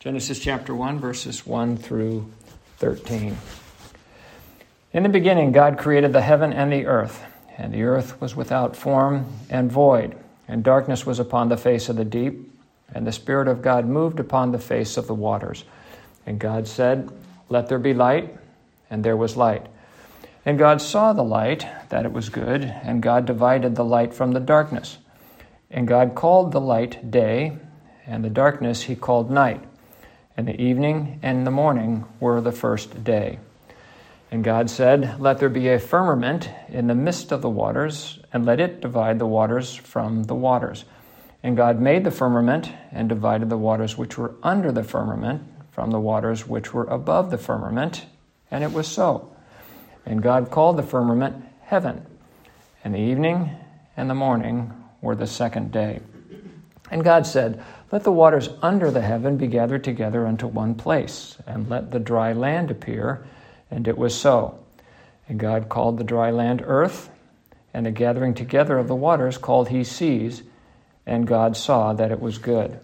Genesis chapter 1, verses 1 through 13. In the beginning, God created the heaven and the earth, and the earth was without form and void, and darkness was upon the face of the deep, and the Spirit of God moved upon the face of the waters. And God said, Let there be light, and there was light. And God saw the light, that it was good, and God divided the light from the darkness. And God called the light day, and the darkness he called night and the evening and the morning were the first day. And God said, Let there be a firmament in the midst of the waters, and let it divide the waters from the waters. And God made the firmament and divided the waters which were under the firmament from the waters which were above the firmament, and it was so. And God called the firmament heaven, and the evening and the morning were the second day. And God said, let the waters under the heaven be gathered together unto one place, and let the dry land appear. And it was so. And God called the dry land earth, and the gathering together of the waters called he seas. And God saw that it was good.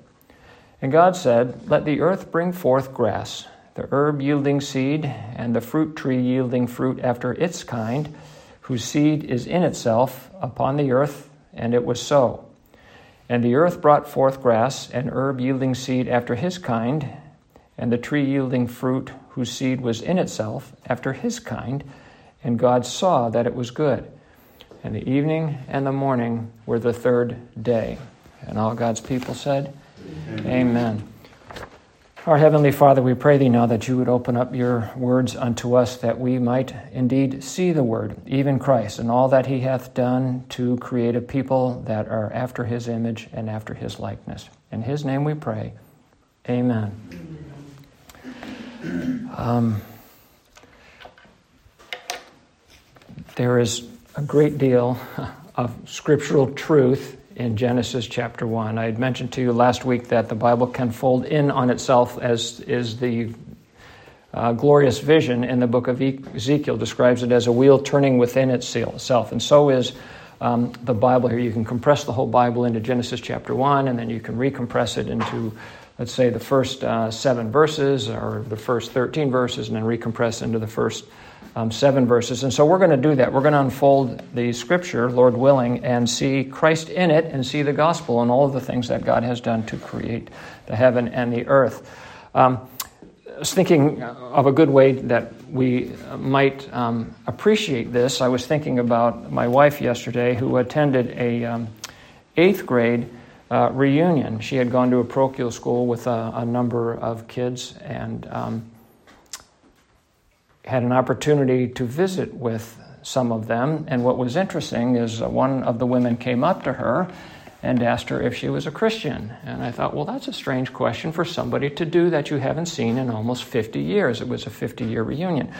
And God said, Let the earth bring forth grass, the herb yielding seed, and the fruit tree yielding fruit after its kind, whose seed is in itself upon the earth. And it was so. And the earth brought forth grass, and herb yielding seed after his kind, and the tree yielding fruit whose seed was in itself after his kind. And God saw that it was good. And the evening and the morning were the third day. And all God's people said, Amen. Amen. Our Heavenly Father, we pray Thee now that you would open up your words unto us that we might indeed see the Word, even Christ, and all that He hath done to create a people that are after His image and after His likeness. In His name we pray. Amen. Um, there is a great deal of scriptural truth in Genesis chapter 1. I had mentioned to you last week that the Bible can fold in on itself, as is the uh, glorious vision in the book of Ezekiel describes it as a wheel turning within itself. And so is um, the Bible here. You can compress the whole Bible into Genesis chapter 1, and then you can recompress it into, let's say, the first uh, seven verses or the first 13 verses, and then recompress into the first um, seven verses. And so we're going to do that. We're going to unfold the scripture, Lord willing, and see Christ in it and see the gospel and all of the things that God has done to create the heaven and the earth. Um, I was thinking of a good way that we might um, appreciate this. I was thinking about my wife yesterday who attended a um, eighth grade uh, reunion. She had gone to a parochial school with a, a number of kids and um, had an opportunity to visit with some of them. And what was interesting is one of the women came up to her and asked her if she was a Christian. And I thought, well, that's a strange question for somebody to do that you haven't seen in almost 50 years. It was a 50 year reunion.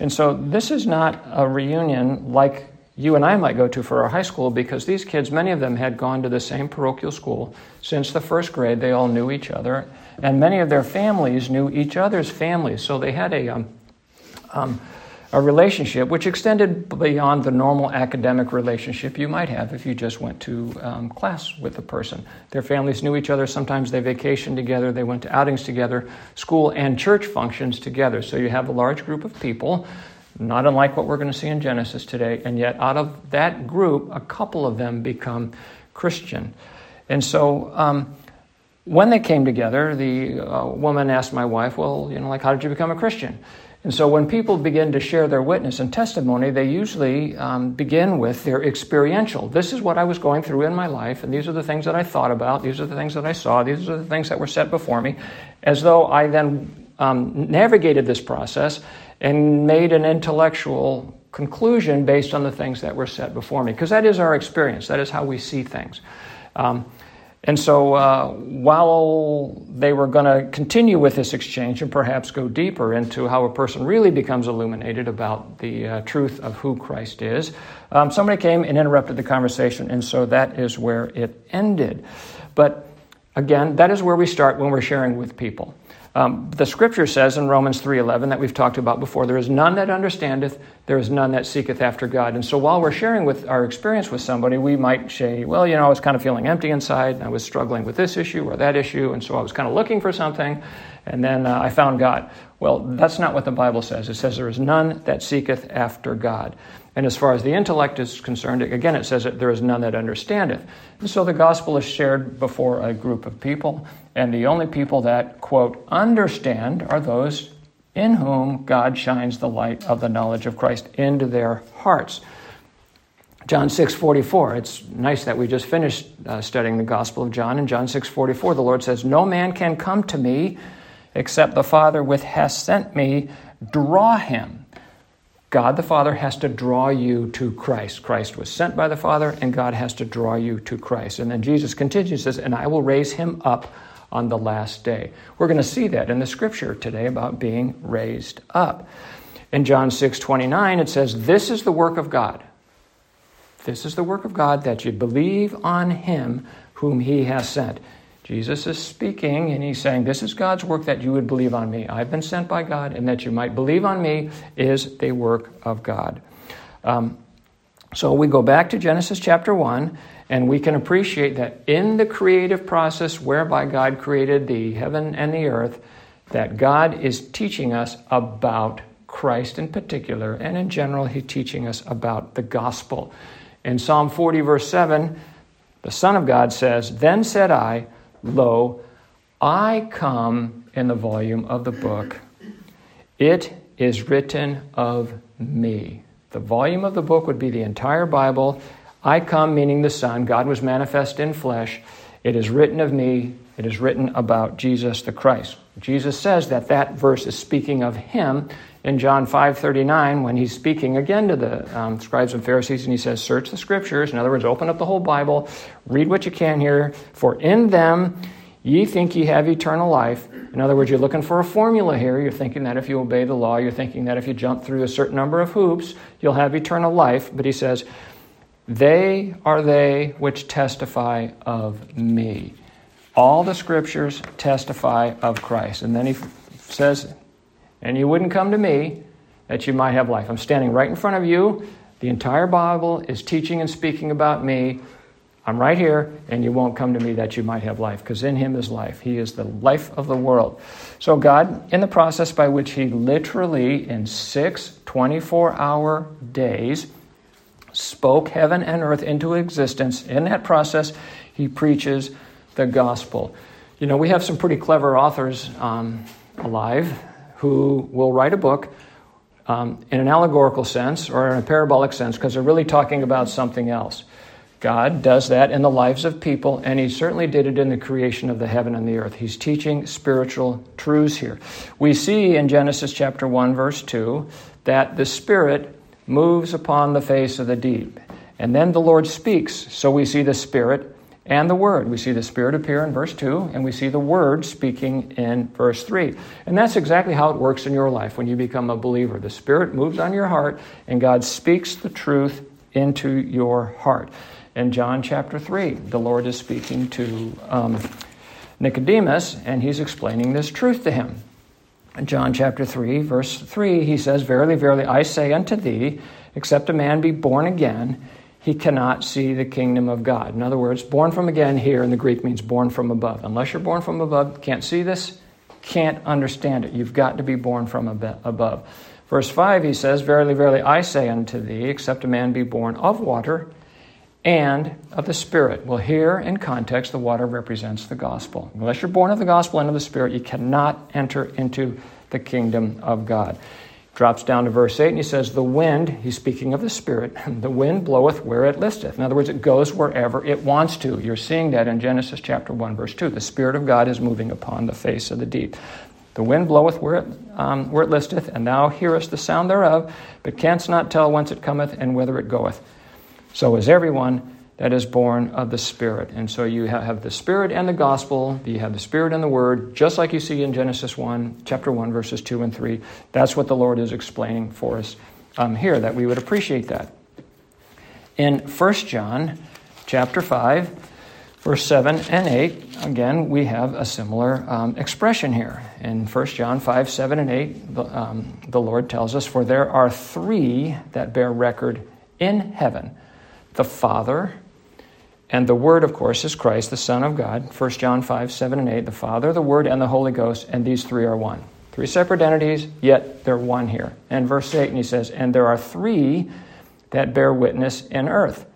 And so this is not a reunion like you and I might go to for our high school because these kids, many of them had gone to the same parochial school since the first grade. They all knew each other, and many of their families knew each other's families. So they had a um, um, a relationship which extended beyond the normal academic relationship you might have if you just went to um, class with a person. Their families knew each other. Sometimes they vacationed together, they went to outings together, school and church functions together. So you have a large group of people, not unlike what we're going to see in Genesis today, and yet out of that group, a couple of them become Christian. And so, um, when they came together, the uh, woman asked my wife, Well, you know, like, how did you become a Christian? And so when people begin to share their witness and testimony, they usually um, begin with their experiential. This is what I was going through in my life, and these are the things that I thought about, these are the things that I saw, these are the things that were set before me, as though I then um, navigated this process and made an intellectual conclusion based on the things that were set before me. Because that is our experience, that is how we see things. Um, and so, uh, while they were going to continue with this exchange and perhaps go deeper into how a person really becomes illuminated about the uh, truth of who Christ is, um, somebody came and interrupted the conversation, and so that is where it ended. But again, that is where we start when we're sharing with people. Um, the scripture says in Romans 3:11 that we've talked about before, there is none that understandeth, there is none that seeketh after God. And so while we're sharing with our experience with somebody, we might say, well, you know, I was kind of feeling empty inside, and I was struggling with this issue or that issue, and so I was kind of looking for something. and then uh, I found God. Well, that's not what the Bible says. It says there is none that seeketh after God. And as far as the intellect is concerned, again, it says that there is none that understandeth. And so the gospel is shared before a group of people, and the only people that, quote, understand are those in whom God shines the light of the knowledge of Christ into their hearts. John 6:44. It's nice that we just finished uh, studying the Gospel of John. In John 6:44, the Lord says, "No man can come to me except the Father which has sent me draw him." God the Father has to draw you to Christ. Christ was sent by the Father, and God has to draw you to Christ. And then Jesus continues says, "And I will raise him up on the last day." We're going to see that in the Scripture today about being raised up. In John 6:29, it says, "This is the work of God." This is the work of God that you believe on him whom he has sent. Jesus is speaking and he's saying, This is God's work that you would believe on me. I've been sent by God, and that you might believe on me is the work of God. Um, so we go back to Genesis chapter 1, and we can appreciate that in the creative process whereby God created the heaven and the earth, that God is teaching us about Christ in particular, and in general, He's teaching us about the gospel. In Psalm 40, verse 7, the Son of God says, Then said I, Lo, I come in the volume of the book. It is written of me. The volume of the book would be the entire Bible. I come, meaning the Son. God was manifest in flesh. It is written of me. It is written about Jesus the Christ. Jesus says that that verse is speaking of him in John 5:39 when he's speaking again to the um, scribes and Pharisees and he says search the scriptures in other words open up the whole Bible read what you can here for in them ye think ye have eternal life in other words you're looking for a formula here you're thinking that if you obey the law you're thinking that if you jump through a certain number of hoops you'll have eternal life but he says they are they which testify of me all the scriptures testify of Christ and then he says and you wouldn't come to me that you might have life. I'm standing right in front of you. The entire Bible is teaching and speaking about me. I'm right here, and you won't come to me that you might have life, because in Him is life. He is the life of the world. So, God, in the process by which He literally, in six 24 hour days, spoke heaven and earth into existence, in that process, He preaches the gospel. You know, we have some pretty clever authors um, alive who will write a book um, in an allegorical sense or in a parabolic sense because they're really talking about something else. God does that in the lives of people, and He certainly did it in the creation of the heaven and the earth. He's teaching spiritual truths here. We see in Genesis chapter 1, verse 2, that the Spirit moves upon the face of the deep. And then the Lord speaks. So we see the Spirit and the Word. We see the Spirit appear in verse 2, and we see the Word speaking in verse 3. And that's exactly how it works in your life when you become a believer. The Spirit moves on your heart, and God speaks the truth into your heart. In John chapter 3, the Lord is speaking to um, Nicodemus, and he's explaining this truth to him. In John chapter 3, verse 3, he says, Verily, verily, I say unto thee, except a man be born again, he cannot see the kingdom of God. In other words, born from again here in the Greek means born from above. Unless you're born from above, can't see this, can't understand it. You've got to be born from above. Verse 5, he says, Verily, verily, I say unto thee, except a man be born of water and of the Spirit. Well, here in context, the water represents the gospel. Unless you're born of the gospel and of the Spirit, you cannot enter into the kingdom of God drops down to verse 8 and he says, The wind, he's speaking of the Spirit, the wind bloweth where it listeth. In other words, it goes wherever it wants to. You're seeing that in Genesis chapter 1, verse 2. The Spirit of God is moving upon the face of the deep. The wind bloweth where it, um, where it listeth, and thou hearest the sound thereof, but canst not tell whence it cometh and whither it goeth. So is everyone that is born of the Spirit. And so you have the Spirit and the gospel, you have the Spirit and the Word, just like you see in Genesis 1, chapter 1, verses 2 and 3. That's what the Lord is explaining for us um, here, that we would appreciate that. In 1 John chapter 5, verse 7 and 8, again, we have a similar um, expression here. In 1 John 5, 7 and 8, the, um, the Lord tells us, For there are three that bear record in heaven the Father, And the Word, of course, is Christ, the Son of God. 1 John 5, 7, and 8. The Father, the Word, and the Holy Ghost, and these three are one. Three separate entities, yet they're one here. And verse 8, and he says, And there are three that bear witness in earth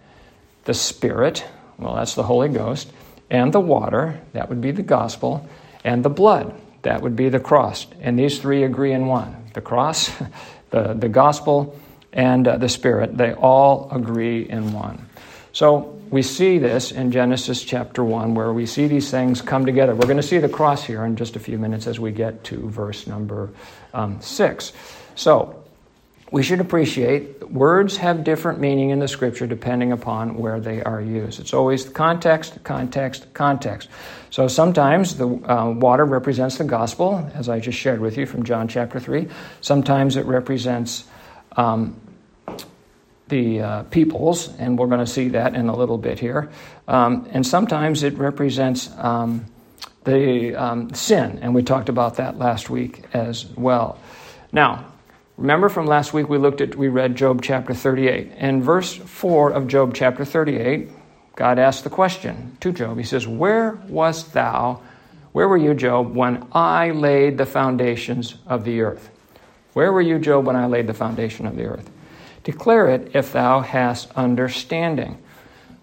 the Spirit, well, that's the Holy Ghost, and the water, that would be the gospel, and the blood, that would be the cross. And these three agree in one the cross, the, the gospel, and uh, the Spirit. They all agree in one. So we see this in Genesis chapter 1, where we see these things come together. We're going to see the cross here in just a few minutes as we get to verse number um, 6. So, we should appreciate words have different meaning in the scripture depending upon where they are used. It's always context, context, context. So sometimes the uh, water represents the gospel, as I just shared with you from John chapter 3. Sometimes it represents um, the uh, peoples, and we're going to see that in a little bit here. Um, and sometimes it represents um, the um, sin, and we talked about that last week as well. Now, remember from last week we looked at we read Job chapter 38. In verse 4 of Job chapter 38, God asked the question to Job. He says, "Where wast thou? Where were you, Job, when I laid the foundations of the earth?" Where were you, Job, when I laid the foundation of the earth? Declare it if thou hast understanding.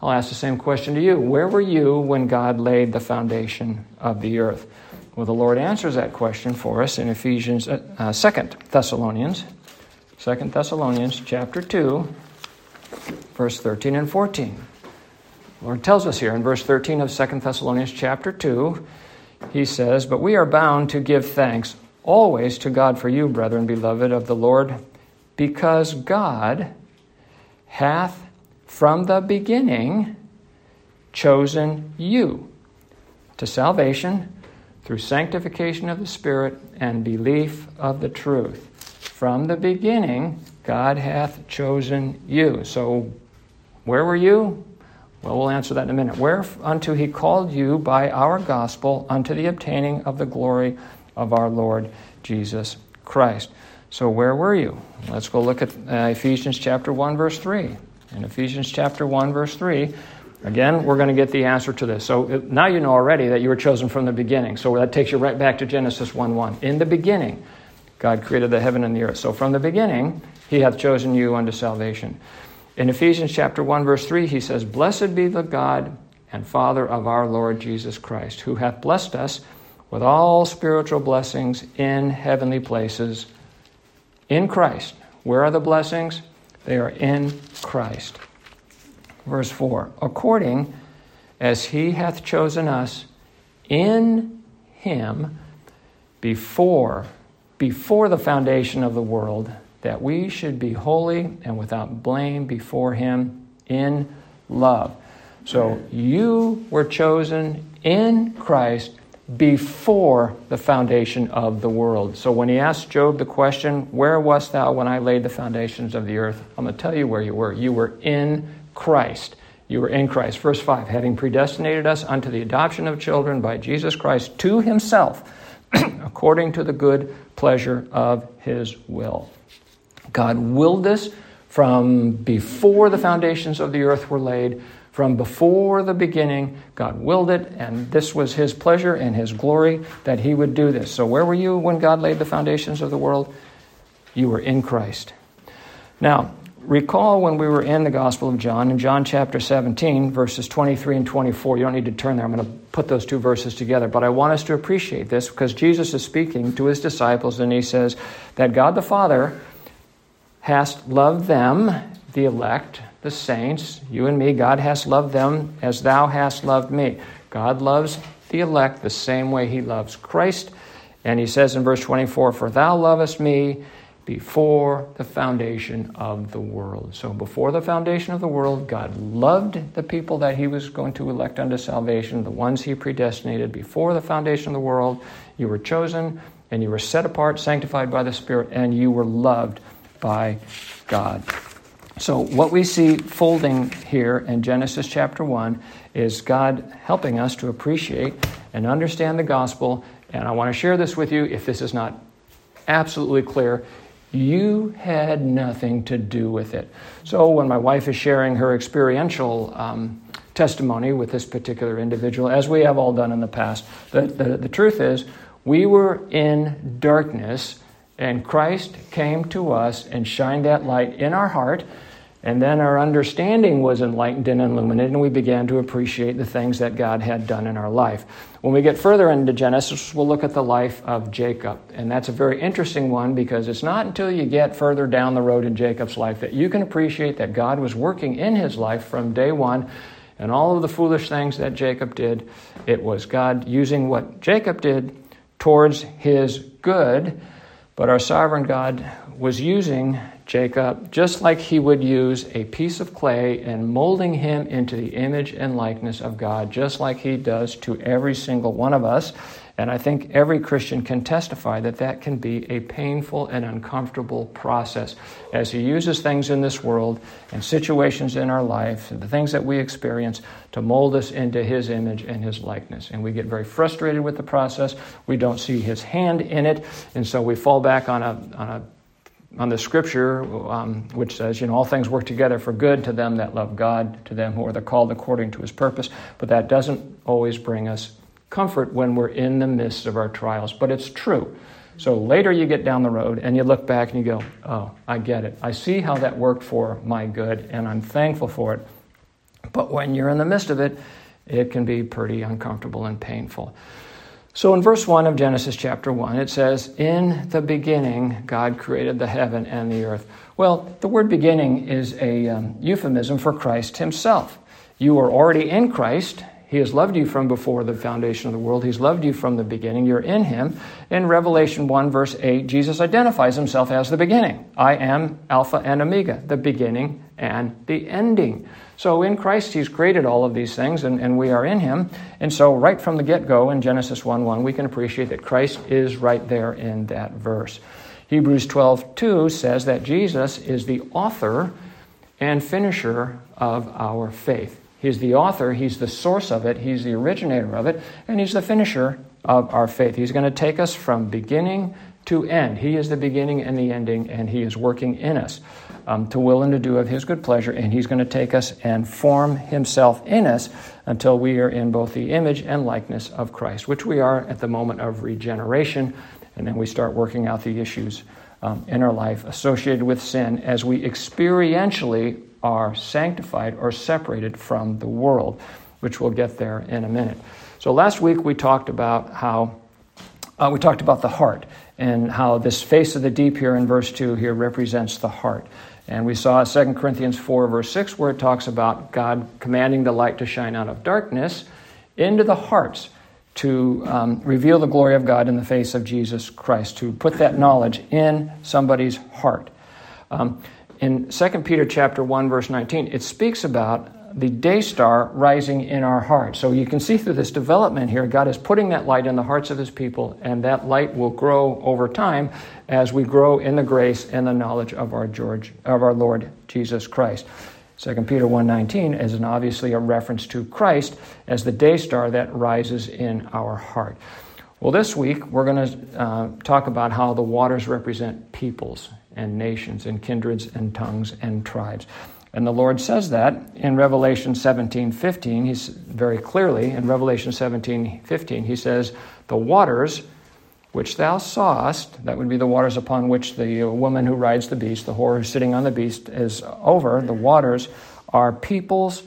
I'll ask the same question to you. Where were you when God laid the foundation of the earth? Well, the Lord answers that question for us in Ephesians, uh, uh, 2 Thessalonians, 2 Thessalonians chapter 2, verse 13 and 14. The Lord tells us here in verse 13 of 2 Thessalonians chapter 2, he says, But we are bound to give thanks always to God for you, brethren, beloved of the Lord because God hath from the beginning chosen you to salvation through sanctification of the Spirit and belief of the truth. From the beginning, God hath chosen you. So, where were you? Well, we'll answer that in a minute. Whereunto he called you by our gospel unto the obtaining of the glory of our Lord Jesus Christ. So, where were you? Let's go look at uh, Ephesians chapter 1, verse 3. In Ephesians chapter 1, verse 3, again, we're going to get the answer to this. So, uh, now you know already that you were chosen from the beginning. So, that takes you right back to Genesis 1 1. In the beginning, God created the heaven and the earth. So, from the beginning, He hath chosen you unto salvation. In Ephesians chapter 1, verse 3, He says, Blessed be the God and Father of our Lord Jesus Christ, who hath blessed us with all spiritual blessings in heavenly places in Christ. Where are the blessings? They are in Christ. Verse 4 According as he hath chosen us in him before before the foundation of the world that we should be holy and without blame before him in love. So you were chosen in Christ before the foundation of the world. So when he asked Job the question, Where wast thou when I laid the foundations of the earth? I'm going to tell you where you were. You were in Christ. You were in Christ. Verse 5 Having predestinated us unto the adoption of children by Jesus Christ to himself, according to the good pleasure of his will. God willed this from before the foundations of the earth were laid from before the beginning, God willed it, and this was His pleasure and His glory that He would do this. So, where were you when God laid the foundations of the world? You were in Christ. Now, recall when we were in the Gospel of John, in John chapter 17, verses 23 and 24. You don't need to turn there. I'm going to put those two verses together. But I want us to appreciate this because Jesus is speaking to his disciples, and he says that God the Father has loved them, the elect, the saints, you and me, God has loved them as thou hast loved me. God loves the elect the same way he loves Christ. And he says in verse 24, For thou lovest me before the foundation of the world. So before the foundation of the world, God loved the people that he was going to elect unto salvation, the ones he predestinated before the foundation of the world. You were chosen and you were set apart, sanctified by the Spirit, and you were loved by God. So, what we see folding here in Genesis chapter 1 is God helping us to appreciate and understand the gospel. And I want to share this with you if this is not absolutely clear. You had nothing to do with it. So, when my wife is sharing her experiential um, testimony with this particular individual, as we have all done in the past. The, the, the truth is, we were in darkness, and Christ came to us and shined that light in our heart and then our understanding was enlightened and illuminated, and we began to appreciate the things that God had done in our life. When we get further into Genesis, we'll look at the life of Jacob. And that's a very interesting one because it's not until you get further down the road in Jacob's life that you can appreciate that God was working in his life from day one. And all of the foolish things that Jacob did, it was God using what Jacob did towards his good. But our sovereign God was using Jacob, just like he would use a piece of clay and molding him into the image and likeness of God, just like he does to every single one of us. And I think every Christian can testify that that can be a painful and uncomfortable process as he uses things in this world and situations in our life, and the things that we experience, to mold us into his image and his likeness. And we get very frustrated with the process. We don't see his hand in it, and so we fall back on a, on a on the scripture, um, which says, you know, all things work together for good to them that love God, to them who are the called according to his purpose. But that doesn't always bring us comfort when we're in the midst of our trials. But it's true. So later you get down the road and you look back and you go, oh, I get it. I see how that worked for my good, and I'm thankful for it. But when you're in the midst of it, it can be pretty uncomfortable and painful. So in verse 1 of Genesis chapter 1, it says, In the beginning, God created the heaven and the earth. Well, the word beginning is a um, euphemism for Christ himself. You are already in Christ. He has loved you from before the foundation of the world. He's loved you from the beginning. You're in Him. In Revelation 1, verse 8, Jesus identifies Himself as the beginning. I am Alpha and Omega, the beginning and the ending. So in Christ, He's created all of these things, and, and we are in Him. And so, right from the get go in Genesis 1 1, we can appreciate that Christ is right there in that verse. Hebrews 12 2 says that Jesus is the author and finisher of our faith. He's the author, He's the source of it, He's the originator of it, and He's the finisher of our faith. He's going to take us from beginning to end. He is the beginning and the ending, and He is working in us um, to will and to do of His good pleasure, and He's going to take us and form Himself in us until we are in both the image and likeness of Christ, which we are at the moment of regeneration, and then we start working out the issues um, in our life associated with sin as we experientially are sanctified or separated from the world, which we'll get there in a minute. So last week we talked about how uh, we talked about the heart and how this face of the deep here in verse 2 here represents the heart. And we saw 2 Corinthians 4, verse 6, where it talks about God commanding the light to shine out of darkness into the hearts to um, reveal the glory of God in the face of Jesus Christ, to put that knowledge in somebody's heart. Um, in 2 Peter chapter 1, verse 19, it speaks about the day star rising in our hearts. So you can see through this development here, God is putting that light in the hearts of his people, and that light will grow over time as we grow in the grace and the knowledge of our George of our Lord Jesus Christ. 2 Peter 1:19 is an obviously a reference to Christ as the day star that rises in our heart. Well, this week we're going to uh, talk about how the waters represent peoples and nations and kindreds and tongues and tribes. And the Lord says that in Revelation 17 15. He's very clearly in Revelation 17 15. He says, The waters which thou sawest, that would be the waters upon which the woman who rides the beast, the whore who's sitting on the beast, is over, the waters are peoples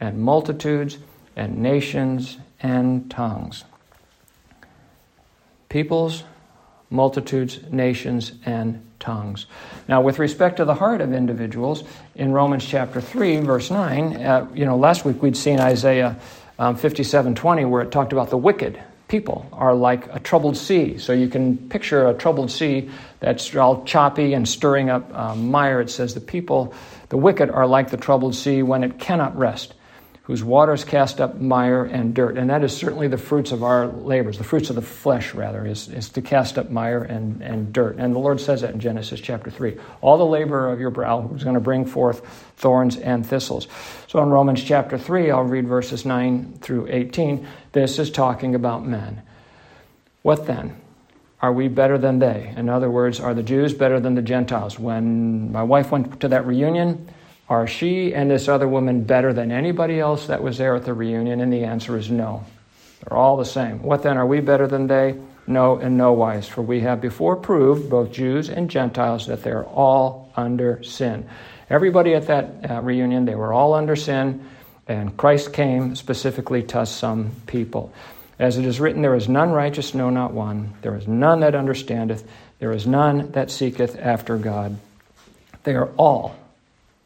and multitudes and nations and tongues. Peoples, multitudes, nations, and tongues. Now, with respect to the heart of individuals, in Romans chapter 3, verse 9, uh, you know, last week we'd seen Isaiah um, 57 20, where it talked about the wicked people are like a troubled sea. So you can picture a troubled sea that's all choppy and stirring up um, mire. It says the people, the wicked, are like the troubled sea when it cannot rest whose waters cast up mire and dirt. And that is certainly the fruits of our labors, the fruits of the flesh, rather, is, is to cast up mire and, and dirt. And the Lord says that in Genesis chapter 3. All the labor of your brow is going to bring forth thorns and thistles. So in Romans chapter 3, I'll read verses 9 through 18. This is talking about men. What then? Are we better than they? In other words, are the Jews better than the Gentiles? When my wife went to that reunion, Are she and this other woman better than anybody else that was there at the reunion? And the answer is no. They're all the same. What then? Are we better than they? No, in no wise. For we have before proved, both Jews and Gentiles, that they're all under sin. Everybody at that uh, reunion, they were all under sin, and Christ came specifically to some people. As it is written, there is none righteous, no, not one. There is none that understandeth. There is none that seeketh after God. They are all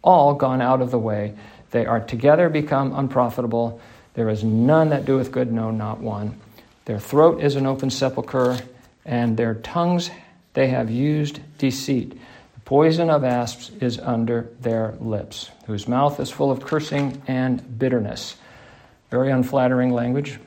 all gone out of the way. They are together become unprofitable. There is none that doeth good, no, not one. Their throat is an open sepulchre, and their tongues they have used deceit. The poison of asps is under their lips, whose mouth is full of cursing and bitterness. Very unflattering language,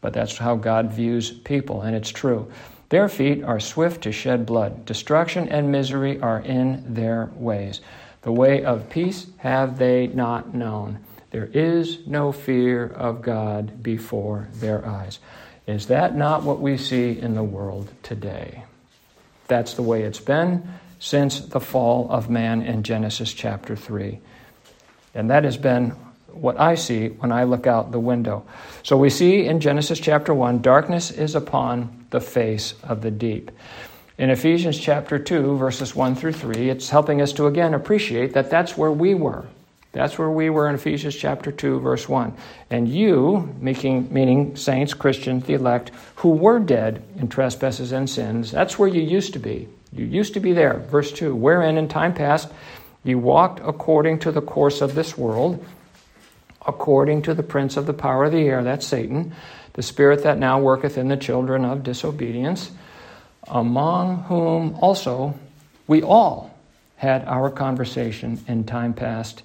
but that's how God views people, and it's true. Their feet are swift to shed blood. Destruction and misery are in their ways. The way of peace have they not known. There is no fear of God before their eyes. Is that not what we see in the world today? That's the way it's been since the fall of man in Genesis chapter 3. And that has been what I see when I look out the window. So we see in Genesis chapter 1 darkness is upon the face of the deep. In Ephesians chapter 2, verses 1 through 3, it's helping us to again appreciate that that's where we were. That's where we were in Ephesians chapter 2, verse 1. And you, making, meaning saints, Christians, the elect, who were dead in trespasses and sins, that's where you used to be. You used to be there. Verse 2 Wherein in time past you walked according to the course of this world, according to the prince of the power of the air, that's Satan, the spirit that now worketh in the children of disobedience among whom also we all had our conversation in time past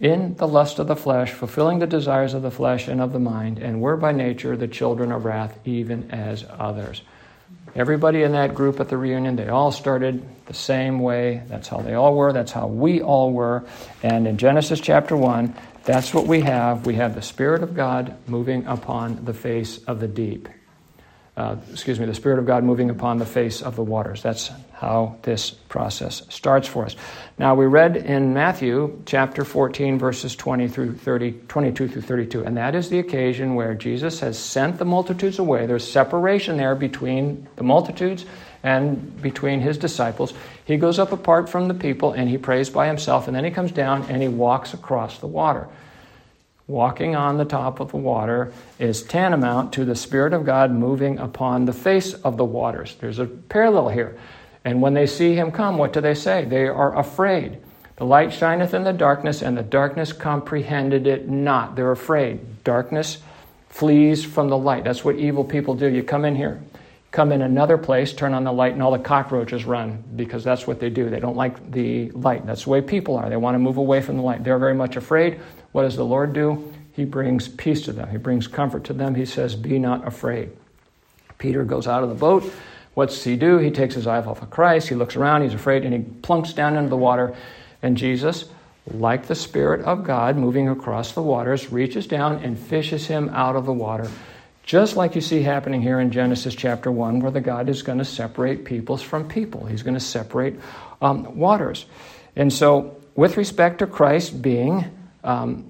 in the lust of the flesh, fulfilling the desires of the flesh and of the mind, and were by nature the children of wrath, even as others. Everybody in that group at the reunion, they all started the same way. That's how they all were. That's how we all were. And in Genesis chapter 1, that's what we have. We have the Spirit of God moving upon the face of the deep uh, excuse me, the Spirit of God moving upon the face of the waters. That's how this process starts for us. Now, we read in Matthew chapter 14, verses 20 through 30, 22 through 32, and that is the occasion where Jesus has sent the multitudes away. There's separation there between the multitudes and between his disciples. He goes up apart from the people and he prays by himself, and then he comes down and he walks across the water walking on the top of the water is tantamount to the Spirit of God moving upon the face of the waters. There's a parallel here. And when they see him come, what do they say? They are afraid. The light shineth in the darkness, and the darkness comprehended it not. They're afraid. Darkness flees from the light. That's what evil people do. You come in here, come in another place, turn on the light, and all the cockroaches run because that's what they do. They don't like the light. That's the way people are. They want to move away from the light. They're very much afraid. What does the Lord do? He brings peace to them, He brings comfort to them. He says, Be not afraid. Peter goes out of the boat. What's he do? He takes his eyes off of Christ. He looks around. He's afraid, and he plunks down into the water. And Jesus, like the Spirit of God moving across the waters, reaches down and fishes him out of the water. Just like you see happening here in Genesis chapter 1, where the God is going to separate peoples from people. He's going to separate um, waters. And so, with respect to Christ being um,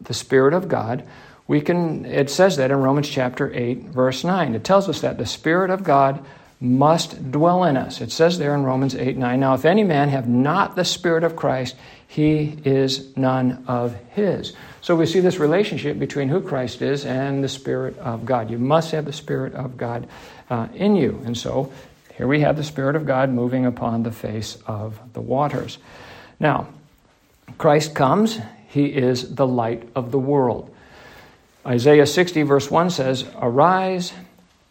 the Spirit of God, we can, it says that in Romans chapter 8, verse 9. It tells us that the Spirit of God must dwell in us. It says there in Romans 8, 9. Now, if any man have not the Spirit of Christ, he is none of his. So we see this relationship between who Christ is and the Spirit of God. You must have the Spirit of God uh, in you. And so here we have the Spirit of God moving upon the face of the waters. Now, Christ comes, he is the light of the world. Isaiah 60, verse 1 says, Arise,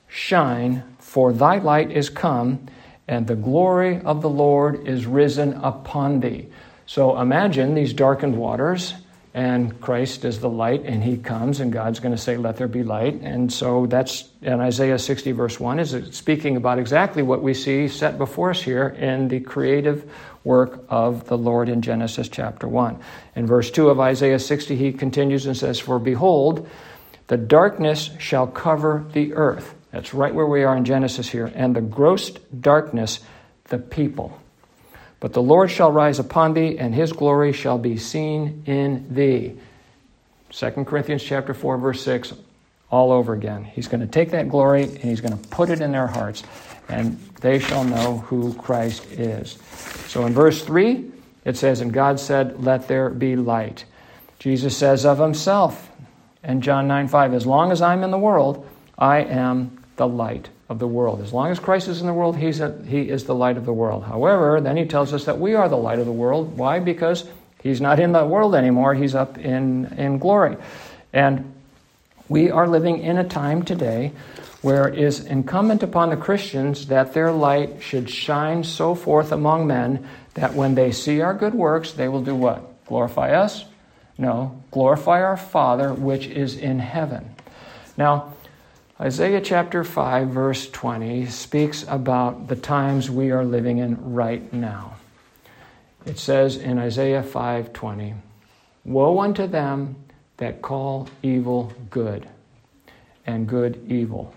shine, for thy light is come, and the glory of the Lord is risen upon thee. So imagine these darkened waters, and Christ is the light, and he comes, and God's going to say, Let there be light. And so that's in Isaiah 60, verse 1, is speaking about exactly what we see set before us here in the creative work of the Lord in Genesis chapter 1. In verse 2 of Isaiah 60, he continues and says, For behold, the darkness shall cover the earth. That's right where we are in Genesis here. And the gross darkness, the people. But the Lord shall rise upon thee, and his glory shall be seen in thee. 2 Corinthians chapter 4, verse 6, all over again. He's going to take that glory and he's going to put it in their hearts, and they shall know who Christ is. So in verse 3, it says, And God said, Let there be light. Jesus says of himself in John 9 5, As long as I'm in the world, I am the light of the world. As long as Christ is in the world, he's a, he is the light of the world. However, then he tells us that we are the light of the world. Why? Because he's not in the world anymore, he's up in, in glory. And we are living in a time today where it is incumbent upon the Christians that their light should shine so forth among men that when they see our good works, they will do what? Glorify us? No, glorify our Father which is in heaven. Now, Isaiah chapter 5, verse 20 speaks about the times we are living in right now. It says in Isaiah 5:20, "Woe unto them that call evil good and good evil,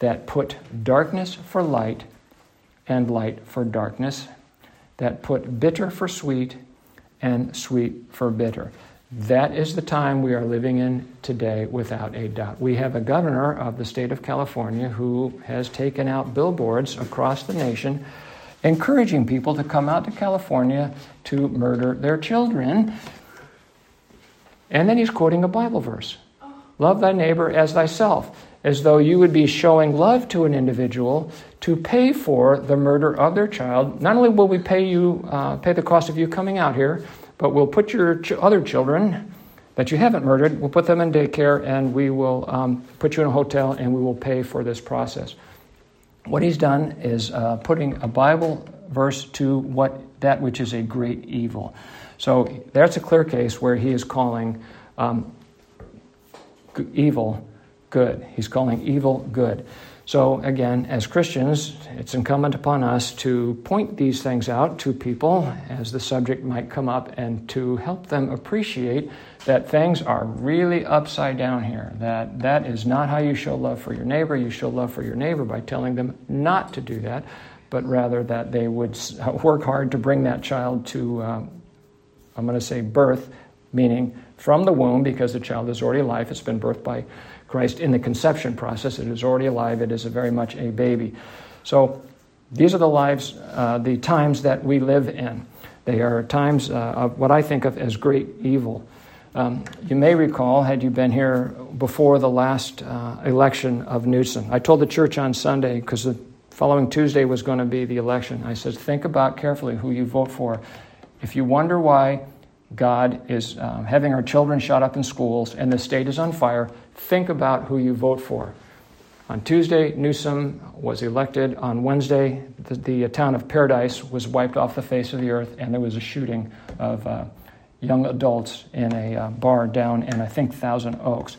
that put darkness for light and light for darkness, that put bitter for sweet and sweet for bitter. That is the time we are living in today without a doubt. We have a governor of the state of California who has taken out billboards across the nation encouraging people to come out to California to murder their children. And then he's quoting a Bible verse Love thy neighbor as thyself, as though you would be showing love to an individual to pay for the murder of their child. Not only will we pay you, uh, pay the cost of you coming out here, but we'll put your ch- other children that you haven't murdered, we'll put them in daycare, and we will um, put you in a hotel, and we will pay for this process. What he's done is uh, putting a Bible verse to what that which is a great evil. So that's a clear case where he is calling um, evil good. He's calling evil good. So, again, as Christians, it's incumbent upon us to point these things out to people as the subject might come up and to help them appreciate that things are really upside down here. That that is not how you show love for your neighbor. You show love for your neighbor by telling them not to do that, but rather that they would work hard to bring that child to, uh, I'm going to say, birth, meaning from the womb, because the child is already alive. It's been birthed by Christ in the conception process. It is already alive, it is very much a baby. So these are the lives, uh, the times that we live in. They are times uh, of what I think of as great evil. Um, you may recall, had you been here before the last uh, election of Newsom, I told the church on Sunday, because the following Tuesday was going to be the election, I said, think about carefully who you vote for. If you wonder why God is um, having our children shot up in schools and the state is on fire, think about who you vote for. On Tuesday, Newsom was elected. On Wednesday, the, the town of Paradise was wiped off the face of the earth, and there was a shooting of uh, young adults in a uh, bar down in, I think, Thousand Oaks.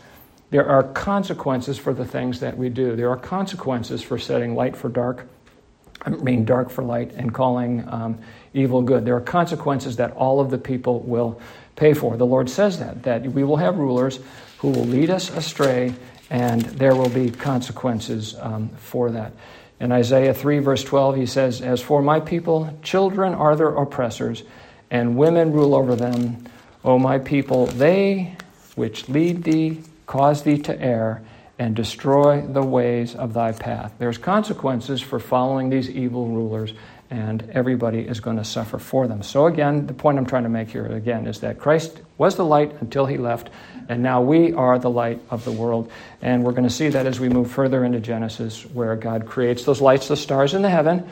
There are consequences for the things that we do. There are consequences for setting light for dark, I mean, dark for light, and calling um, evil good. There are consequences that all of the people will pay for. The Lord says that, that we will have rulers who will lead us astray, and there will be consequences um, for that. In Isaiah 3, verse 12, he says, As for my people, children are their oppressors, and women rule over them. O my people, they which lead thee cause thee to err and destroy the ways of thy path. There's consequences for following these evil rulers, and everybody is going to suffer for them. So, again, the point I'm trying to make here again is that Christ was the light until he left, and now we are the light of the world. And we're going to see that as we move further into Genesis, where God creates those lights, the stars in the heaven,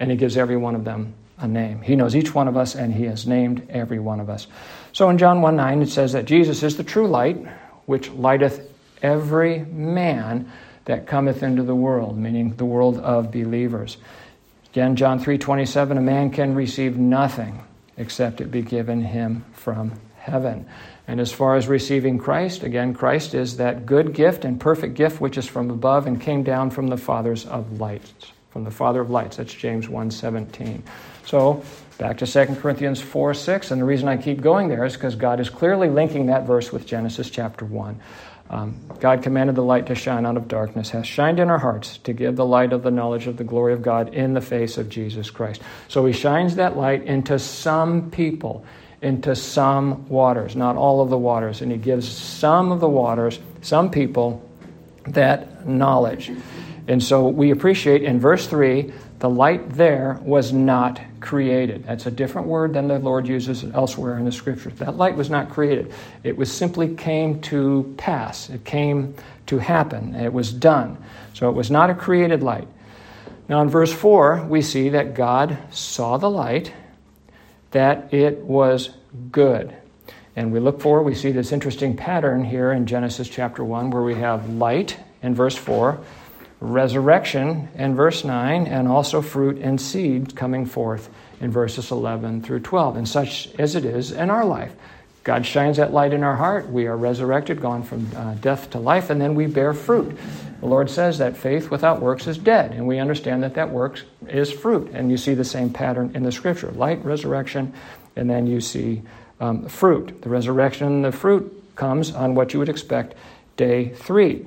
and he gives every one of them a name. He knows each one of us, and he has named every one of us. So in John 1 9, it says that Jesus is the true light, which lighteth every man that cometh into the world, meaning the world of believers. Again, John 3:27, a man can receive nothing except it be given him from heaven. And as far as receiving Christ, again, Christ is that good gift and perfect gift which is from above and came down from the fathers of lights, from the Father of lights. That's James 1:17. So, back to 2 Corinthians 4 6, and the reason I keep going there is because God is clearly linking that verse with Genesis chapter 1. Um, God commanded the light to shine out of darkness, has shined in our hearts to give the light of the knowledge of the glory of God in the face of Jesus Christ. So he shines that light into some people, into some waters, not all of the waters, and he gives some of the waters, some people, that knowledge. And so we appreciate in verse 3 the light there was not created. That's a different word than the Lord uses elsewhere in the scriptures. That light was not created. It was simply came to pass. It came to happen. It was done. So it was not a created light. Now in verse 4, we see that God saw the light, that it was good. And we look for, we see this interesting pattern here in Genesis chapter 1 where we have light in verse 4 resurrection in verse 9, and also fruit and seed coming forth in verses 11 through 12. And such as it is in our life. God shines that light in our heart. We are resurrected, gone from uh, death to life, and then we bear fruit. The Lord says that faith without works is dead, and we understand that that works is fruit. And you see the same pattern in the scripture light, resurrection, and then you see um, fruit. The resurrection and the fruit comes on what you would expect day three.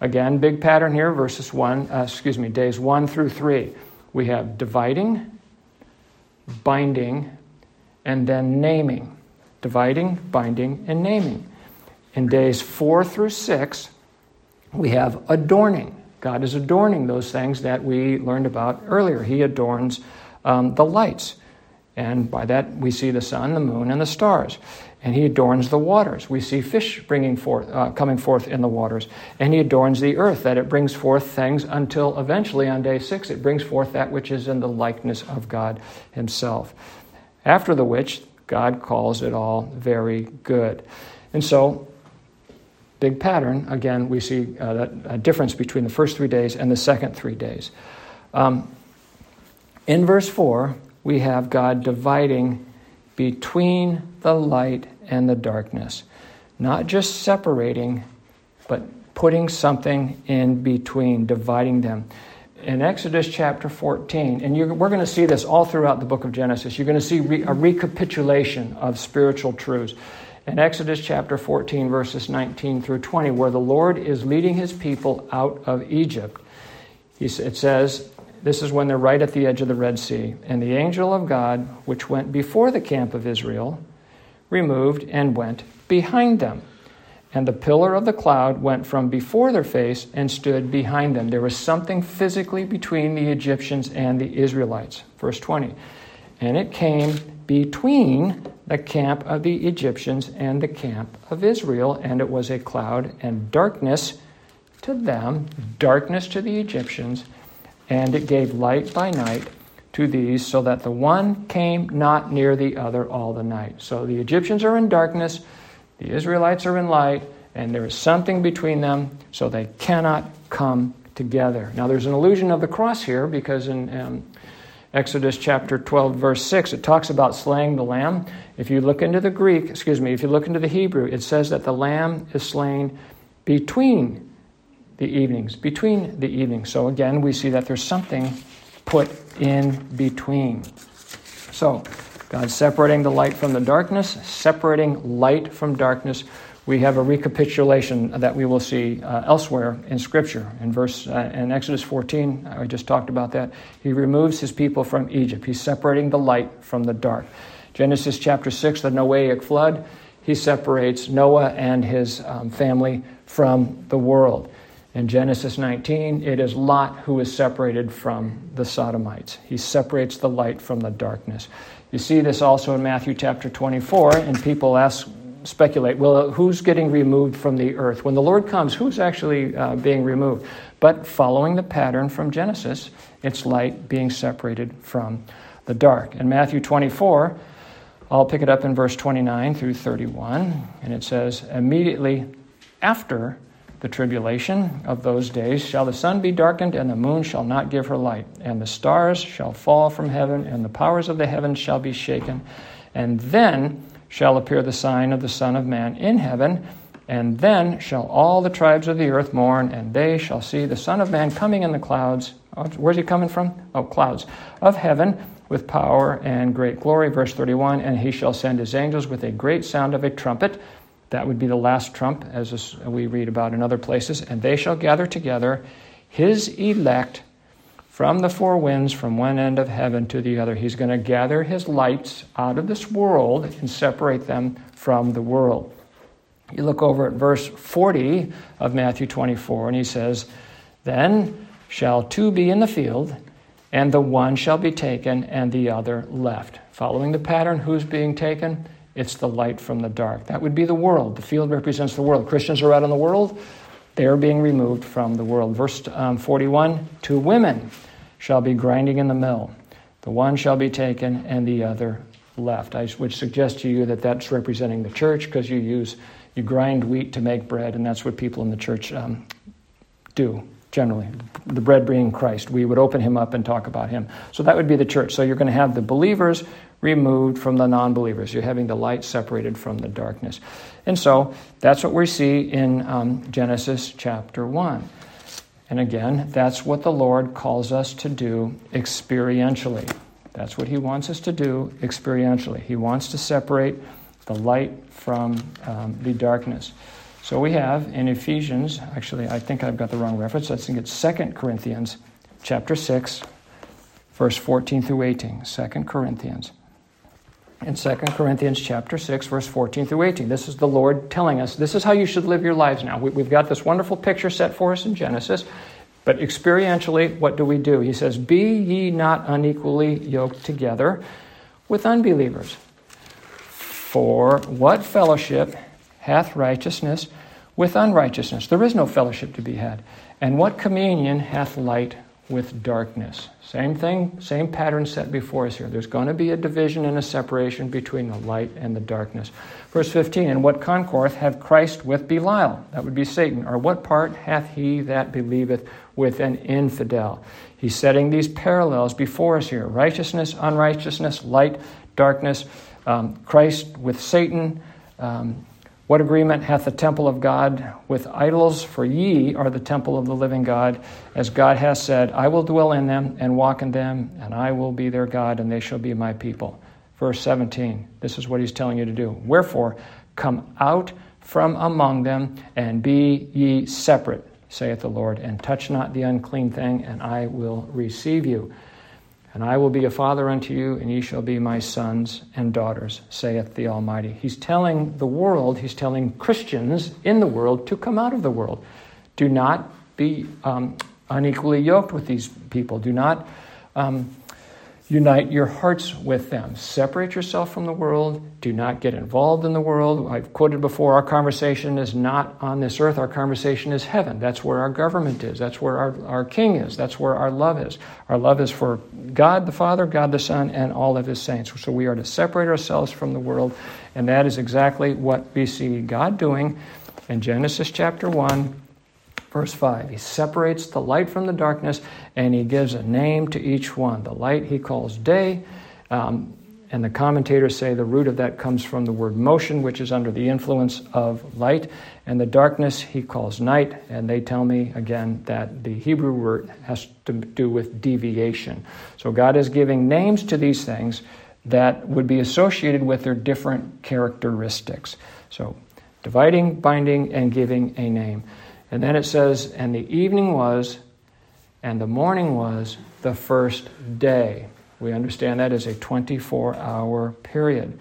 Again, big pattern here, verses 1, uh, excuse me, days 1 through 3. We have dividing, binding, and then naming. Dividing, binding, and naming. In days 4 through 6, we have adorning. God is adorning those things that we learned about earlier. He adorns um, the lights. And by that, we see the sun, the moon, and the stars and he adorns the waters. We see fish bringing forth, uh, coming forth in the waters, and he adorns the earth that it brings forth things until eventually on day six it brings forth that which is in the likeness of God Himself. After the which God calls it all very good, and so. Big pattern. Again, we see uh, that a difference between the first three days and the second three days. Um, in verse 4, we have God dividing between the light and the darkness. Not just separating, but putting something in between, dividing them. In Exodus chapter 14, and we're going to see this all throughout the book of Genesis, you're going to see re- a recapitulation of spiritual truths. In Exodus chapter 14, verses 19 through 20, where the Lord is leading his people out of Egypt, it says, this is when they're right at the edge of the Red Sea. And the angel of God, which went before the camp of Israel, removed and went behind them. And the pillar of the cloud went from before their face and stood behind them. There was something physically between the Egyptians and the Israelites. Verse 20. And it came between the camp of the Egyptians and the camp of Israel, and it was a cloud and darkness to them, darkness to the Egyptians, and it gave light by night to these, so that the one came not near the other all the night. So the Egyptians are in darkness, the Israelites are in light, and there is something between them, so they cannot come together. Now, there's an illusion of the cross here because in um, Exodus chapter 12, verse 6, it talks about slaying the lamb. If you look into the Greek, excuse me, if you look into the Hebrew, it says that the lamb is slain between the evenings, between the evenings. So again, we see that there's something put in between. So, God separating the light from the darkness, separating light from darkness. We have a recapitulation that we will see uh, elsewhere in Scripture. In verse uh, in Exodus 14, I just talked about that. He removes his people from Egypt. He's separating the light from the dark. Genesis chapter 6, the Noahic flood, he separates Noah and his um, family from the world. In Genesis 19, it is Lot who is separated from the Sodomites. He separates the light from the darkness. You see this also in Matthew chapter 24, and people ask, speculate, well, who's getting removed from the earth? When the Lord comes, who's actually uh, being removed? But following the pattern from Genesis, it's light being separated from the dark. In Matthew 24, I'll pick it up in verse 29 through 31, and it says, Immediately after the tribulation of those days shall the sun be darkened, and the moon shall not give her light, and the stars shall fall from heaven, and the powers of the heavens shall be shaken. And then shall appear the sign of the Son of Man in heaven, and then shall all the tribes of the earth mourn, and they shall see the Son of Man coming in the clouds. Oh, where's he coming from? Oh, clouds of heaven with power and great glory. Verse 31 And he shall send his angels with a great sound of a trumpet That would be the last trump, as we read about in other places. And they shall gather together his elect from the four winds, from one end of heaven to the other. He's going to gather his lights out of this world and separate them from the world. You look over at verse 40 of Matthew 24, and he says, Then shall two be in the field, and the one shall be taken, and the other left. Following the pattern, who's being taken? It's the light from the dark. That would be the world. The field represents the world. Christians are out in the world. They are being removed from the world. Verse um, 41 Two women shall be grinding in the mill. The one shall be taken, and the other left. I would suggest to you that that's representing the church because you use you grind wheat to make bread, and that's what people in the church um, do generally. The bread being Christ. We would open him up and talk about him. So that would be the church. So you're going to have the believers removed from the non believers. You're having the light separated from the darkness. And so that's what we see in um, Genesis chapter 1. And again, that's what the Lord calls us to do experientially. That's what He wants us to do experientially. He wants to separate the light from um, the darkness. So we have in Ephesians, actually, I think I've got the wrong reference. I think it's 2 Corinthians chapter 6, verse 14 through 18. 2 Corinthians. In 2 Corinthians chapter 6, verse 14 through 18. This is the Lord telling us this is how you should live your lives now. We've got this wonderful picture set for us in Genesis. But experientially, what do we do? He says, Be ye not unequally yoked together with unbelievers. For what fellowship hath righteousness with unrighteousness? There is no fellowship to be had. And what communion hath light with darkness? Same thing, same pattern set before us here. There's going to be a division and a separation between the light and the darkness. Verse 15, And what concord hath Christ with Belial? That would be Satan. Or what part hath he that believeth with an infidel? He's setting these parallels before us here righteousness, unrighteousness, light, darkness um, Christ with Satan. Um, what agreement hath the temple of God with idols? For ye are the temple of the living God, as God has said, I will dwell in them and walk in them, and I will be their God, and they shall be my people. Verse 17, this is what he's telling you to do. Wherefore, come out from among them, and be ye separate, saith the Lord, and touch not the unclean thing, and I will receive you. And I will be a father unto you, and ye shall be my sons and daughters, saith the Almighty. He's telling the world, he's telling Christians in the world to come out of the world. Do not be um, unequally yoked with these people. Do not um, Unite your hearts with them. Separate yourself from the world. Do not get involved in the world. I've quoted before our conversation is not on this earth, our conversation is heaven. That's where our government is. That's where our, our king is. That's where our love is. Our love is for God the Father, God the Son, and all of his saints. So we are to separate ourselves from the world, and that is exactly what we see God doing in Genesis chapter 1 Verse 5 He separates the light from the darkness and he gives a name to each one. The light he calls day. Um, and the commentators say the root of that comes from the word motion, which is under the influence of light. And the darkness he calls night. And they tell me again that the Hebrew word has to do with deviation. So God is giving names to these things that would be associated with their different characteristics. So dividing, binding, and giving a name. And then it says, And the evening was, and the morning was the first day. We understand that as a 24 hour period.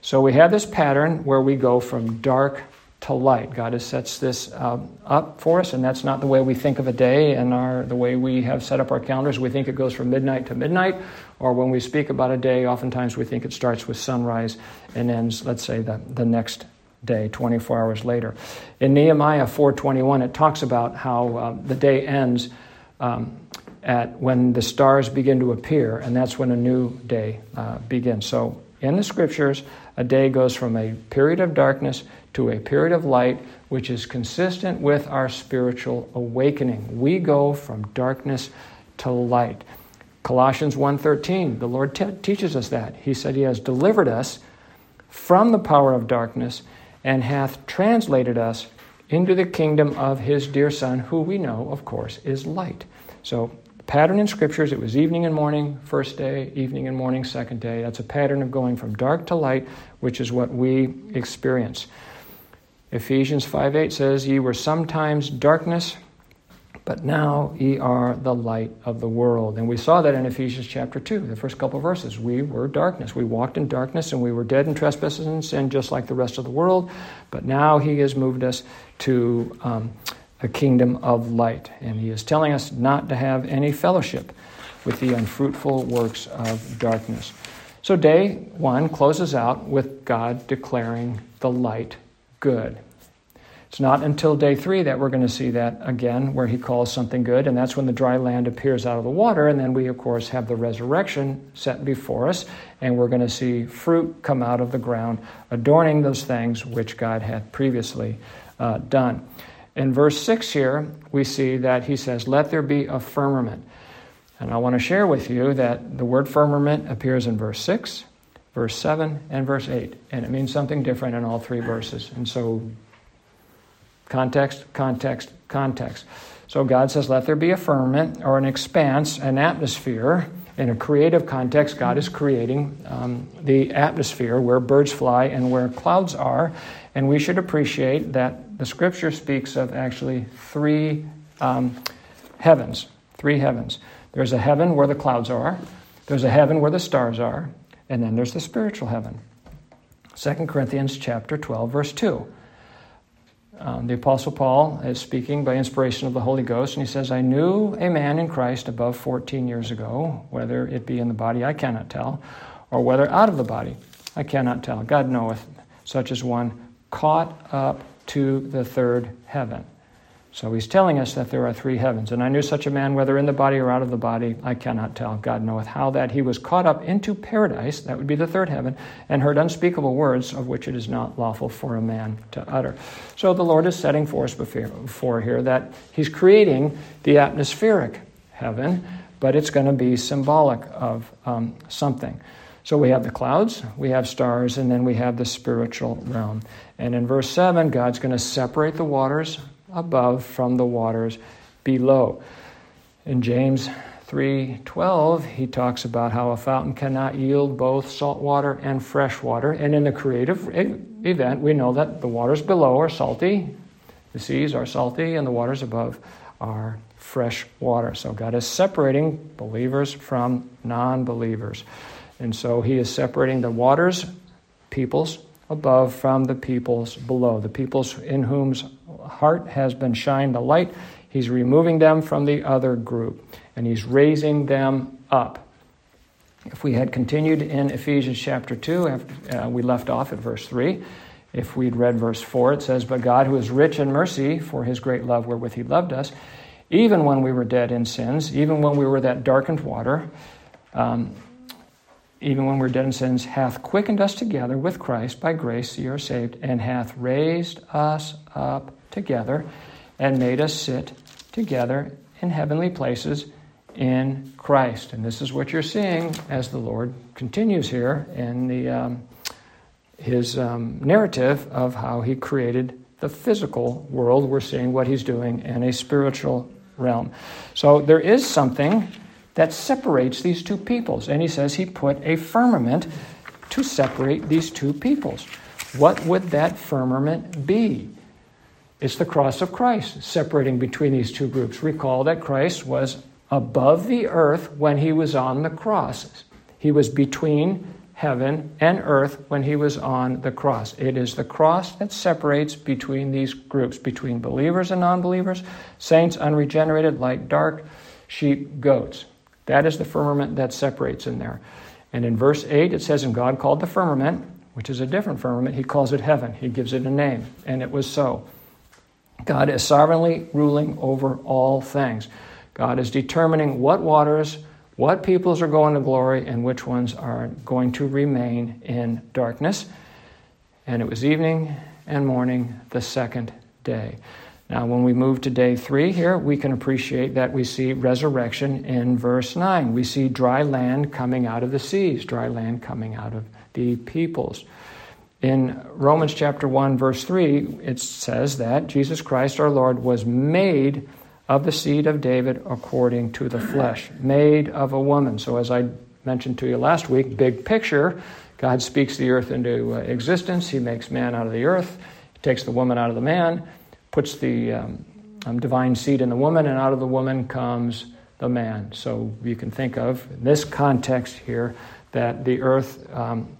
So we have this pattern where we go from dark to light. God has sets this um, up for us, and that's not the way we think of a day and our, the way we have set up our calendars. We think it goes from midnight to midnight, or when we speak about a day, oftentimes we think it starts with sunrise and ends, let's say, the, the next day 24 hours later. In nehemiah 4.21 it talks about how uh, the day ends um, at when the stars begin to appear and that's when a new day uh, begins. So in the scriptures a day goes from a period of darkness to a period of light which is consistent with our spiritual awakening. We go from darkness to light. Colossians 1.13 the lord te- teaches us that. He said he has delivered us from the power of darkness and hath translated us into the kingdom of his dear Son, who we know, of course, is light. So, pattern in scriptures, it was evening and morning, first day, evening and morning, second day. That's a pattern of going from dark to light, which is what we experience. Ephesians 5 8 says, Ye were sometimes darkness, but now ye are the light of the world. And we saw that in Ephesians chapter 2, the first couple verses. We were darkness. We walked in darkness and we were dead in trespasses and sin just like the rest of the world. But now he has moved us to um, a kingdom of light. And he is telling us not to have any fellowship with the unfruitful works of darkness. So day one closes out with God declaring the light good. It's not until day three that we're going to see that again, where he calls something good, and that's when the dry land appears out of the water. And then we, of course, have the resurrection set before us, and we're going to see fruit come out of the ground, adorning those things which God had previously uh, done. In verse 6 here, we see that he says, Let there be a firmament. And I want to share with you that the word firmament appears in verse 6, verse 7, and verse 8. And it means something different in all three verses. And so Context, context, context. So God says, let there be a firmament or an expanse, an atmosphere. In a creative context, God is creating um, the atmosphere where birds fly and where clouds are. And we should appreciate that the scripture speaks of actually three um, heavens. Three heavens. There's a heaven where the clouds are, there's a heaven where the stars are, and then there's the spiritual heaven. 2 Corinthians chapter 12, verse 2. Um, the Apostle Paul is speaking by inspiration of the Holy Ghost, and he says, I knew a man in Christ above 14 years ago, whether it be in the body, I cannot tell, or whether out of the body, I cannot tell. God knoweth, such as one caught up to the third heaven. So he's telling us that there are three heavens. And I knew such a man, whether in the body or out of the body, I cannot tell. God knoweth how that he was caught up into paradise, that would be the third heaven, and heard unspeakable words of which it is not lawful for a man to utter. So the Lord is setting forth before here that he's creating the atmospheric heaven, but it's going to be symbolic of um, something. So we have the clouds, we have stars, and then we have the spiritual realm. And in verse 7, God's going to separate the waters above from the waters below. In James 3:12, he talks about how a fountain cannot yield both salt water and fresh water. And in the creative event, we know that the waters below are salty, the seas are salty, and the waters above are fresh water. So God is separating believers from non believers. And so he is separating the waters, peoples, above from the peoples below, the peoples in whom's heart has been shined the light. He's removing them from the other group and he's raising them up. If we had continued in Ephesians chapter 2, after, uh, we left off at verse 3. If we'd read verse 4, it says, But God, who is rich in mercy, for his great love wherewith he loved us, even when we were dead in sins, even when we were that darkened water, um, even when we're dead in sins, hath quickened us together with Christ. By grace ye are saved, and hath raised us up together and made us sit together in heavenly places in Christ. And this is what you're seeing as the Lord continues here in the, um, his um, narrative of how he created the physical world. We're seeing what he's doing in a spiritual realm. So there is something that separates these two peoples. And he says he put a firmament to separate these two peoples. What would that firmament be? It's the cross of Christ separating between these two groups. Recall that Christ was above the earth when he was on the cross. He was between heaven and earth when he was on the cross. It is the cross that separates between these groups, between believers and non believers, saints, unregenerated, light, dark, sheep, goats. That is the firmament that separates in there. And in verse 8, it says, And God called the firmament, which is a different firmament, he calls it heaven. He gives it a name. And it was so. God is sovereignly ruling over all things. God is determining what waters, what peoples are going to glory, and which ones are going to remain in darkness. And it was evening and morning the second day. Now, when we move to day three here, we can appreciate that we see resurrection in verse 9. We see dry land coming out of the seas, dry land coming out of the peoples. In Romans chapter 1, verse 3, it says that Jesus Christ our Lord was made of the seed of David according to the flesh, made of a woman. So, as I mentioned to you last week, big picture, God speaks the earth into uh, existence. He makes man out of the earth he takes the woman out of the man, puts the um, um, divine seed in the woman, and out of the woman comes the man. So you can think of, in this context here, that the earth um,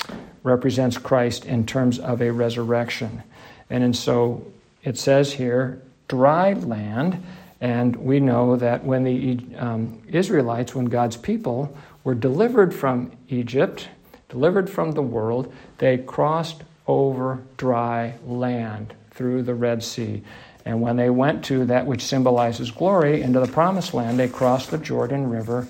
represents Christ in terms of a resurrection. And, and so it says here, dry land. And we know that when the um, Israelites, when God's people were delivered from Egypt, delivered from the world, they crossed over dry land through the Red Sea. And when they went to that which symbolizes glory into the promised land, they crossed the Jordan River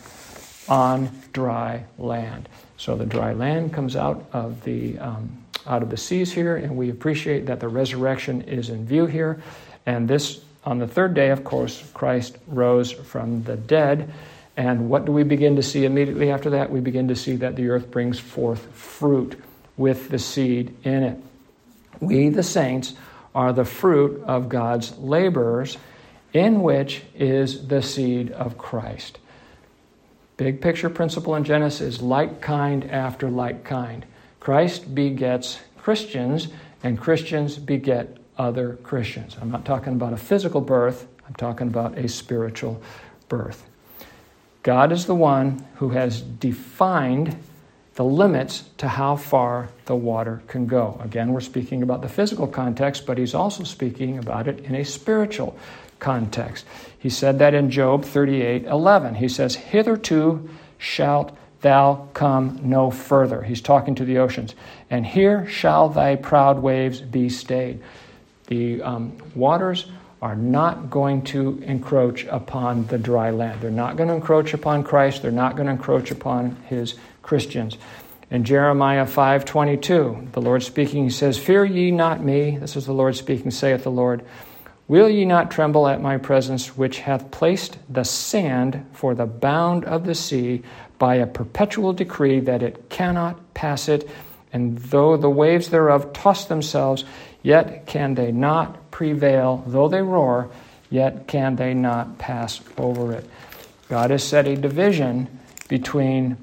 on dry land. So the dry land comes out of the um, out of the seas here, and we appreciate that the resurrection is in view here. And this on the third day, of course, Christ rose from the dead. And what do we begin to see immediately after that? We begin to see that the earth brings forth fruit with the seed in it. We, the saints, are the fruit of God's laborers, in which is the seed of Christ. Big picture principle in Genesis like kind after like kind. Christ begets Christians, and Christians beget other Christians. I'm not talking about a physical birth, I'm talking about a spiritual birth. God is the one who has defined the limits to how far the water can go. Again, we're speaking about the physical context, but he's also speaking about it in a spiritual context. He said that in Job 38 11. He says, Hitherto shalt thou come no further. He's talking to the oceans. And here shall thy proud waves be stayed. The um, waters are not going to encroach upon the dry land. They're not going to encroach upon Christ. They're not going to encroach upon his Christians. In Jeremiah 5:22, the Lord speaking, he says, "Fear ye not me." This is the Lord speaking, saith the Lord. Will ye not tremble at my presence, which hath placed the sand for the bound of the sea by a perpetual decree that it cannot pass it? And though the waves thereof toss themselves, yet can they not prevail. Though they roar, yet can they not pass over it. God has set a division between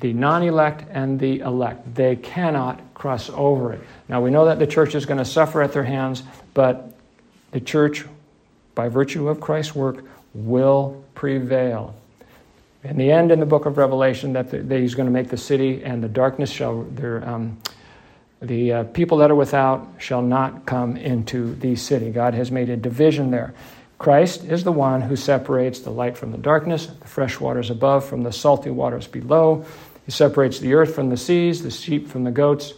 the non elect and the elect. They cannot cross over it. Now, we know that the church is going to suffer at their hands, but the church, by virtue of Christ's work, will prevail. In the end, in the book of Revelation, that, he's going to make the city and the darkness shall, their, um, the uh, people that are without shall not come into the city. God has made a division there. Christ is the one who separates the light from the darkness, the fresh waters above from the salty waters below. He separates the earth from the seas, the sheep from the goats,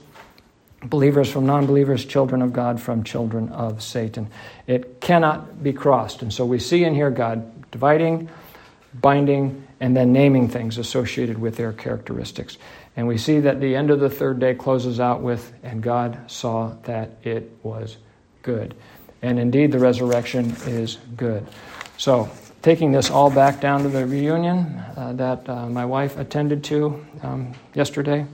believers from non believers, children of God from children of Satan. It cannot be crossed. And so we see in here God dividing, binding, and then naming things associated with their characteristics. And we see that the end of the third day closes out with, and God saw that it was good. And indeed, the resurrection is good. So, taking this all back down to the reunion uh, that uh, my wife attended to um, yesterday,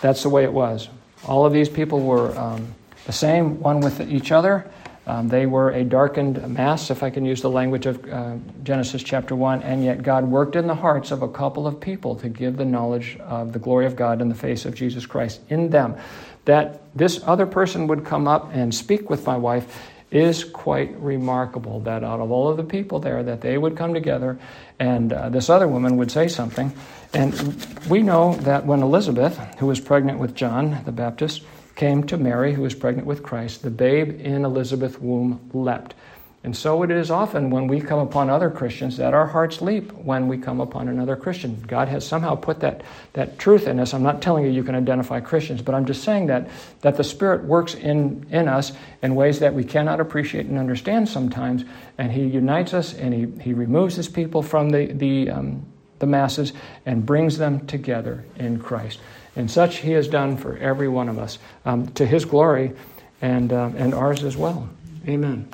that's the way it was. All of these people were um, the same, one with each other. Um, they were a darkened mass, if I can use the language of uh, Genesis chapter 1, and yet God worked in the hearts of a couple of people to give the knowledge of the glory of God in the face of Jesus Christ in them. That this other person would come up and speak with my wife is quite remarkable that out of all of the people there that they would come together and uh, this other woman would say something and we know that when elizabeth who was pregnant with john the baptist came to Mary, who was pregnant with Christ, the babe in Elizabeth's womb leapt. And so it is often when we come upon other Christians that our hearts leap when we come upon another Christian. God has somehow put that, that truth in us. I'm not telling you you can identify Christians, but I'm just saying that, that the Spirit works in, in us in ways that we cannot appreciate and understand sometimes. And He unites us and He, he removes His people from the, the, um, the masses and brings them together in Christ. And such he has done for every one of us um, to his glory and, uh, and ours as well. Amen.